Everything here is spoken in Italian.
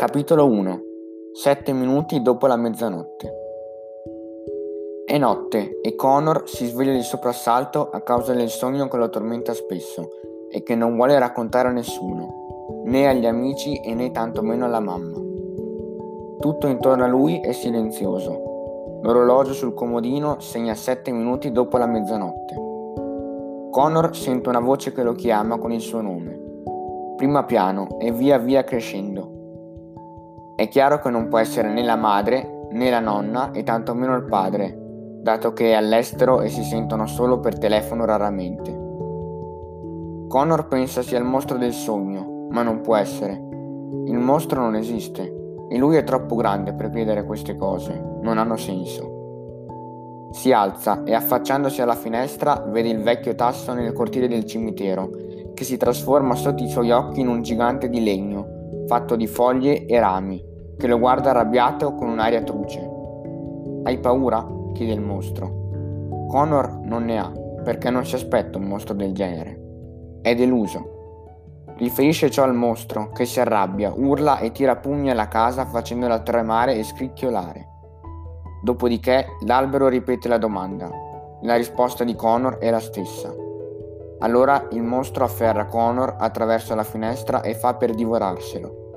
Capitolo 1 Sette minuti dopo la mezzanotte È notte e Connor si sveglia di soprassalto a causa del sogno che lo tormenta spesso e che non vuole raccontare a nessuno, né agli amici e né tantomeno alla mamma. Tutto intorno a lui è silenzioso. L'orologio sul comodino segna sette minuti dopo la mezzanotte. Connor sente una voce che lo chiama con il suo nome. Prima piano e via via crescendo è chiaro che non può essere né la madre né la nonna e tantomeno il padre, dato che è all'estero e si sentono solo per telefono raramente. Connor pensa sia il mostro del sogno, ma non può essere. Il mostro non esiste e lui è troppo grande per credere queste cose, non hanno senso. Si alza e affacciandosi alla finestra vede il vecchio tasso nel cortile del cimitero, che si trasforma sotto i suoi occhi in un gigante di legno, fatto di foglie e rami, che lo guarda arrabbiato con un'aria truce. Hai paura? chiede il mostro. Connor non ne ha, perché non si aspetta un mostro del genere. È deluso. Riferisce ciò al mostro, che si arrabbia, urla e tira pugni alla casa facendola tremare e scricchiolare. Dopodiché l'albero ripete la domanda. La risposta di Connor è la stessa. Allora il mostro afferra Connor attraverso la finestra e fa per divorarselo